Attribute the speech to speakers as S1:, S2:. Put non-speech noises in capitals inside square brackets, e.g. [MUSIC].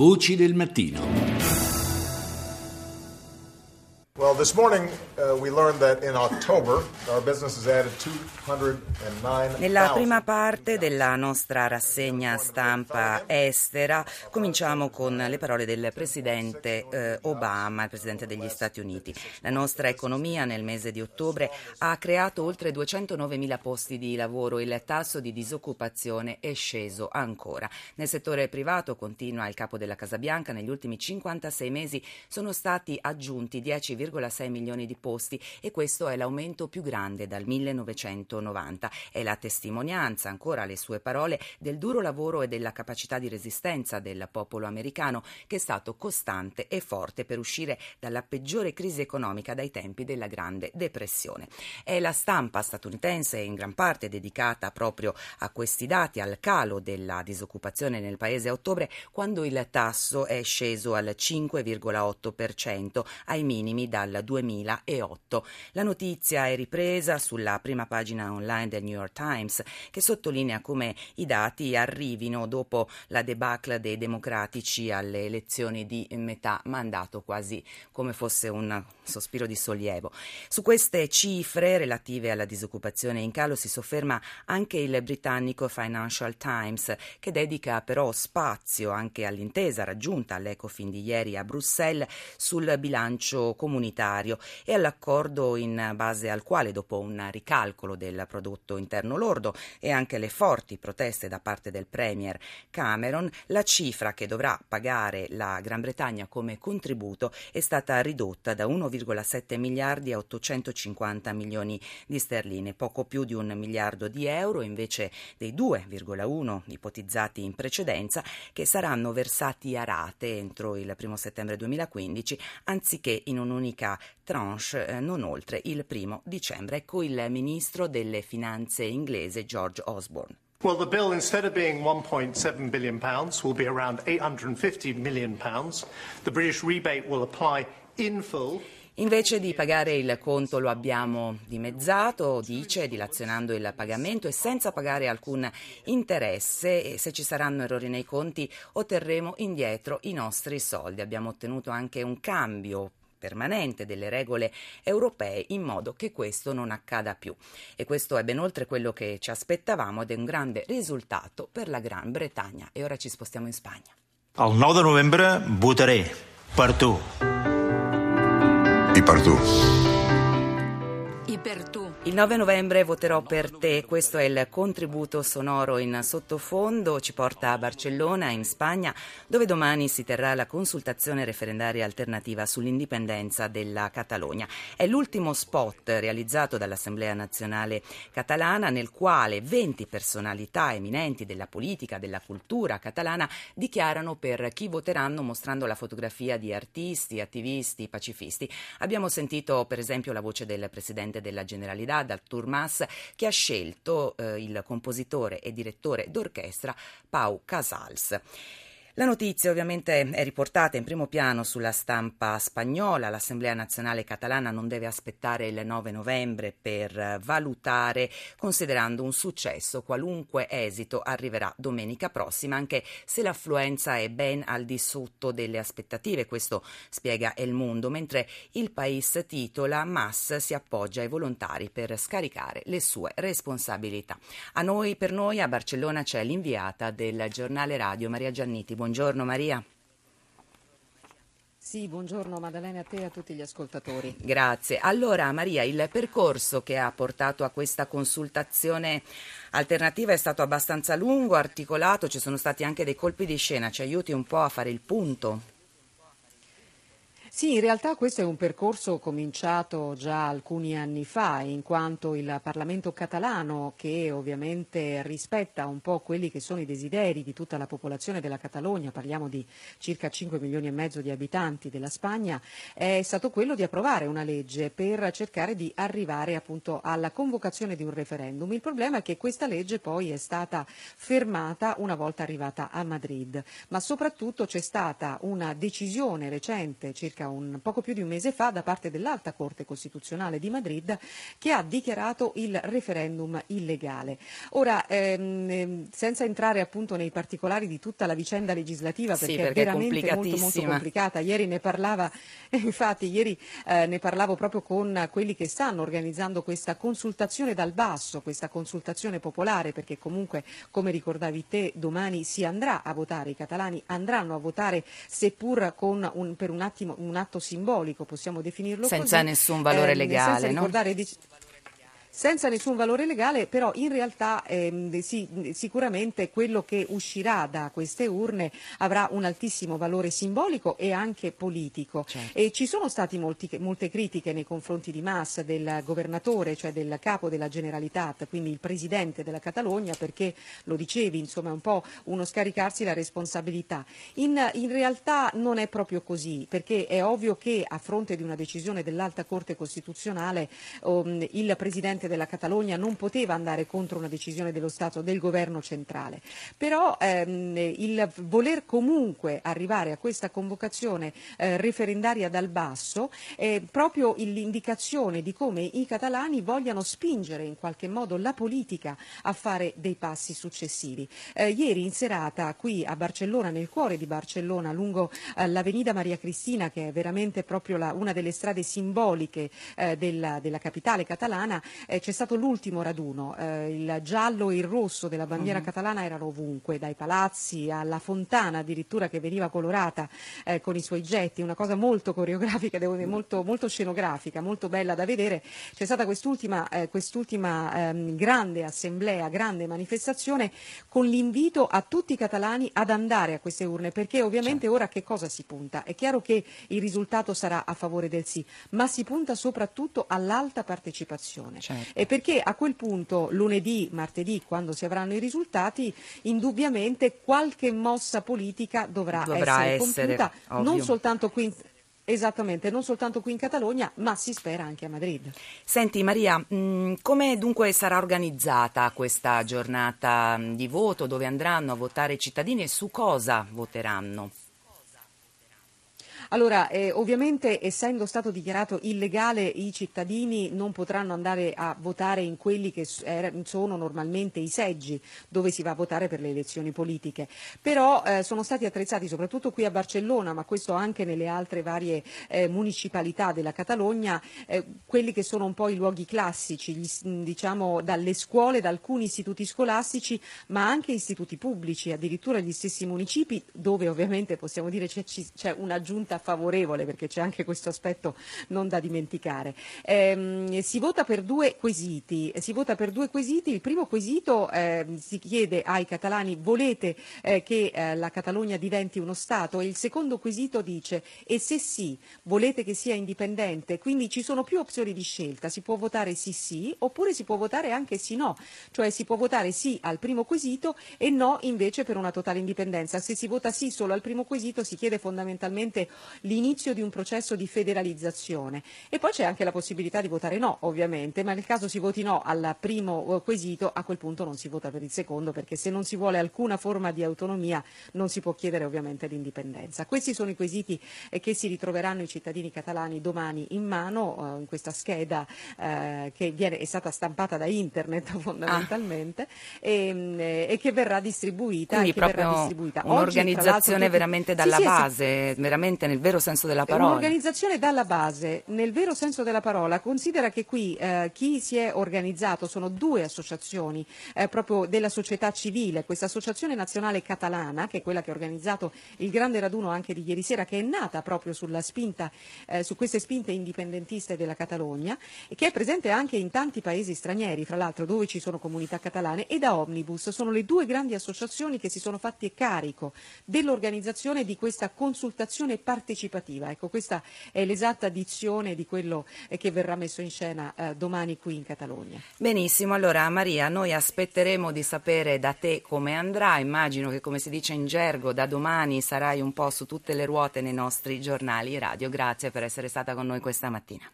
S1: Voci del mattino.
S2: This morning uh, we learned that in October our business has added 209.
S3: Nella prima parte della nostra rassegna stampa estera cominciamo con le parole del presidente eh, Obama, il presidente degli Stati Uniti. La nostra economia nel mese di ottobre ha creato oltre 209 mila posti di lavoro, il tasso di disoccupazione è sceso ancora. Nel settore privato, continua il capo della Casa Bianca, negli ultimi 56 mesi sono stati aggiunti 10,5 1,6 milioni di posti e questo è l'aumento più grande dal 1990. È la testimonianza, ancora le sue parole, del duro lavoro e della capacità di resistenza del popolo americano che è stato costante e forte per uscire dalla peggiore crisi economica dai tempi della Grande Depressione. È la stampa statunitense in gran parte dedicata proprio a questi dati, al calo della disoccupazione nel paese a ottobre, quando il tasso è sceso al 5,8% ai minimi da dal 2008. La notizia è ripresa sulla prima pagina online del New York Times che sottolinea come i dati arrivino dopo la debacle dei democratici alle elezioni di metà mandato, quasi come fosse un sospiro di sollievo. Su queste cifre relative alla disoccupazione in calo si sofferma anche il britannico Financial Times che dedica però spazio anche all'intesa raggiunta all'Ecofin di ieri a Bruxelles sul bilancio comunitario comunitario e all'accordo in base al quale, dopo un ricalcolo del prodotto interno lordo e anche le forti proteste da parte del Premier Cameron, la cifra che dovrà pagare la Gran Bretagna come contributo è stata ridotta da 1,7 miliardi a 850 milioni di sterline, poco più di un miliardo di euro invece dei 2,1 ipotizzati in precedenza che saranno versati a rate entro il 1 settembre 2015 anziché in un'unica unica tranche eh, non oltre il primo dicembre. Ecco il ministro delle finanze inglese George Osborne.
S4: Well, the bill, instead of being 1.7 billion pounds, will be around 850 million pounds. The British rebate will apply in full.
S3: Invece di pagare il conto lo abbiamo dimezzato, dice, dilazionando il pagamento e senza pagare alcun interesse e se ci saranno errori nei conti otterremo indietro i nostri soldi. Abbiamo ottenuto anche un cambio permanente delle regole europee in modo che questo non accada più. E questo è ben oltre quello che ci aspettavamo ed è un grande risultato per la Gran Bretagna. E ora ci spostiamo in Spagna.
S5: Il 9 de novembre voteré per tu.
S6: I per tu.
S3: Il 9 novembre voterò per te, questo è il contributo sonoro in sottofondo, ci porta a Barcellona, in Spagna, dove domani si terrà la consultazione referendaria alternativa sull'indipendenza della Catalogna. È l'ultimo spot realizzato dall'Assemblea nazionale catalana nel quale 20 personalità eminenti della politica, della cultura catalana dichiarano per chi voteranno mostrando la fotografia di artisti, attivisti, pacifisti. Abbiamo sentito per esempio la voce del Presidente della Generalità Sociedad Artur Mas che ha scelto eh, il compositore e direttore d'orchestra Pau Casals. La notizia ovviamente è riportata in primo piano sulla stampa spagnola. L'Assemblea nazionale catalana non deve aspettare il 9 novembre per valutare, considerando un successo qualunque esito arriverà domenica prossima, anche se l'affluenza è ben al di sotto delle aspettative. Questo spiega El Mundo, mentre il País titola Mas si appoggia ai volontari per scaricare le sue responsabilità. A noi, per noi, a Barcellona c'è l'inviata del giornale radio Maria Gianniti. Buongiorno. Buongiorno Maria.
S7: Sì, buongiorno Maddalena a te e a tutti gli ascoltatori.
S3: Grazie. Allora Maria, il percorso che ha portato a questa consultazione alternativa è stato abbastanza lungo, articolato, ci sono stati anche dei colpi di scena, ci aiuti un po' a fare il punto?
S7: Sì, in realtà questo è un percorso cominciato già alcuni anni fa, in quanto il Parlamento catalano, che ovviamente rispetta un po' quelli che sono i desideri di tutta la popolazione della Catalogna, parliamo di circa 5 milioni e mezzo di abitanti della Spagna, è stato quello di approvare una legge per cercare di arrivare appunto alla convocazione di un referendum. Il problema è che questa legge poi è stata fermata una volta arrivata a Madrid, ma soprattutto c'è stata una decisione recente circa circa un poco più di un mese fa da parte dell'Alta Corte Costituzionale di Madrid che ha dichiarato il referendum illegale. Ora, ehm, ehm senza entrare appunto nei particolari di tutta la vicenda legislativa perché,
S3: sì, perché
S7: è veramente molto molto complicata, ieri ne parlava, [LAUGHS] infatti ieri eh, ne parlavo proprio con quelli che stanno organizzando questa consultazione dal basso, questa consultazione popolare perché comunque come ricordavi te domani si andrà a votare, i catalani andranno a votare seppur un, per un, attimo, un, atto simbolico, possiamo definirlo
S3: senza
S7: così.
S3: nessun valore
S7: eh,
S3: legale.
S7: Senza
S3: no?
S7: Senza nessun valore legale, però in realtà ehm, sì, sicuramente quello che uscirà da queste urne avrà un altissimo valore simbolico e anche politico. Certo. E ci sono state molte critiche nei confronti di Mas, del governatore, cioè del capo della Generalitat, quindi il presidente della Catalogna, perché lo dicevi, insomma è un po' uno scaricarsi la responsabilità. In, in realtà non è proprio così, perché è ovvio che a fronte di una decisione dell'Alta Corte Costituzionale um, il presidente Presidente della Catalogna non poteva andare contro una decisione dello Stato, del governo centrale. Però ehm, il voler comunque arrivare a questa convocazione eh, referendaria dal basso è proprio l'indicazione di come i catalani vogliano spingere in qualche modo la politica a fare dei passi successivi. Eh, ieri in serata qui a Barcellona, nel cuore di Barcellona, lungo eh, l'Avenida Maria Cristina, che è veramente proprio la, una delle strade simboliche eh, della, della capitale catalana, eh, c'è stato l'ultimo raduno, eh, il giallo e il rosso della bandiera uh-huh. catalana erano ovunque, dai palazzi alla fontana addirittura che veniva colorata eh, con i suoi getti, una cosa molto coreografica, molto, molto, scenografica, molto bella da vedere. C'è stata quest'ultima, eh, quest'ultima ehm, grande assemblea, grande manifestazione con l'invito a tutti i catalani ad andare a queste urne, perché ovviamente certo. ora che cosa si punta? È chiaro che il risultato sarà a favore del sì, ma si punta soprattutto all'alta partecipazione. Certo. E perché a quel punto lunedì, martedì, quando si avranno i risultati, indubbiamente qualche mossa politica dovrà,
S3: dovrà
S7: essere,
S3: essere
S7: compiuta,
S3: ovvio.
S7: non soltanto qui in Esattamente, non soltanto qui in Catalogna, ma si spera anche a Madrid.
S3: Senti Maria, mh, come dunque sarà organizzata questa giornata di voto, dove andranno a votare i cittadini e su cosa voteranno?
S7: Allora, eh, ovviamente essendo stato dichiarato illegale i cittadini non potranno andare a votare in quelli che sono normalmente i seggi dove si va a votare per le elezioni politiche, però eh, sono stati attrezzati soprattutto qui a Barcellona, ma questo anche nelle altre varie eh, municipalità della Catalogna, eh, quelli che sono un po' i luoghi classici, gli, diciamo dalle scuole, da alcuni istituti scolastici, ma anche istituti pubblici, addirittura gli stessi municipi dove ovviamente possiamo dire c'è, c'è un'aggiunta favorevole perché c'è anche questo aspetto non da dimenticare. Eh, si vota per due quesiti, si vota per due quesiti. Il primo quesito eh, si chiede ai catalani volete eh, che eh, la Catalogna diventi uno Stato e il secondo quesito dice e se sì volete che sia indipendente, quindi ci sono più opzioni di scelta, si può votare sì sì oppure si può votare anche sì no, cioè si può votare sì al primo quesito e no invece per una totale indipendenza. Se si vota sì solo al primo quesito si chiede fondamentalmente l'inizio di un processo di federalizzazione. E poi c'è anche la possibilità di votare no, ovviamente, ma nel caso si voti no al primo eh, quesito, a quel punto non si vota per il secondo, perché se non si vuole alcuna forma di autonomia non si può chiedere ovviamente l'indipendenza. Questi sono i quesiti eh, che si ritroveranno i cittadini catalani domani in mano, eh, in questa scheda che viene, è stata stampata da internet [LAUGHS] fondamentalmente ah. e, e, che verrà distribuita.
S3: Quindi proprio
S7: distribuita.
S3: un'organizzazione Oggi, veramente dalla sì, base, sì. veramente nel vero senso della parola.
S7: Un'organizzazione dalla base, nel vero senso della parola. Considera che qui eh, chi si è organizzato sono due associazioni eh, proprio della società civile, questa Associazione Nazionale Catalana, che è quella che ha organizzato il grande raduno anche di ieri sera, che è nata proprio sulla spinta, eh, su queste spinte indipendentiste della Catalogna, e che è presente anche in tanti paesi stranieri, fra l'altro dove ci sono comunità catalane, e da Omnibus. Sono le due grandi associazioni che si sono fatte carico dell'organizzazione di questa consultazione partecipativa. Ecco, questa è l'esatta dizione di quello eh, che verrà messo in scena eh, domani qui in Catalogna.
S3: Benissimo, allora Maria, noi aspetteremo di sapere da te come andrà, immagino che come si dice in gergo da domani sarai un po' su tutte le ruote nei nostri giornali radio. Grazie per essere stata con noi questa mattina.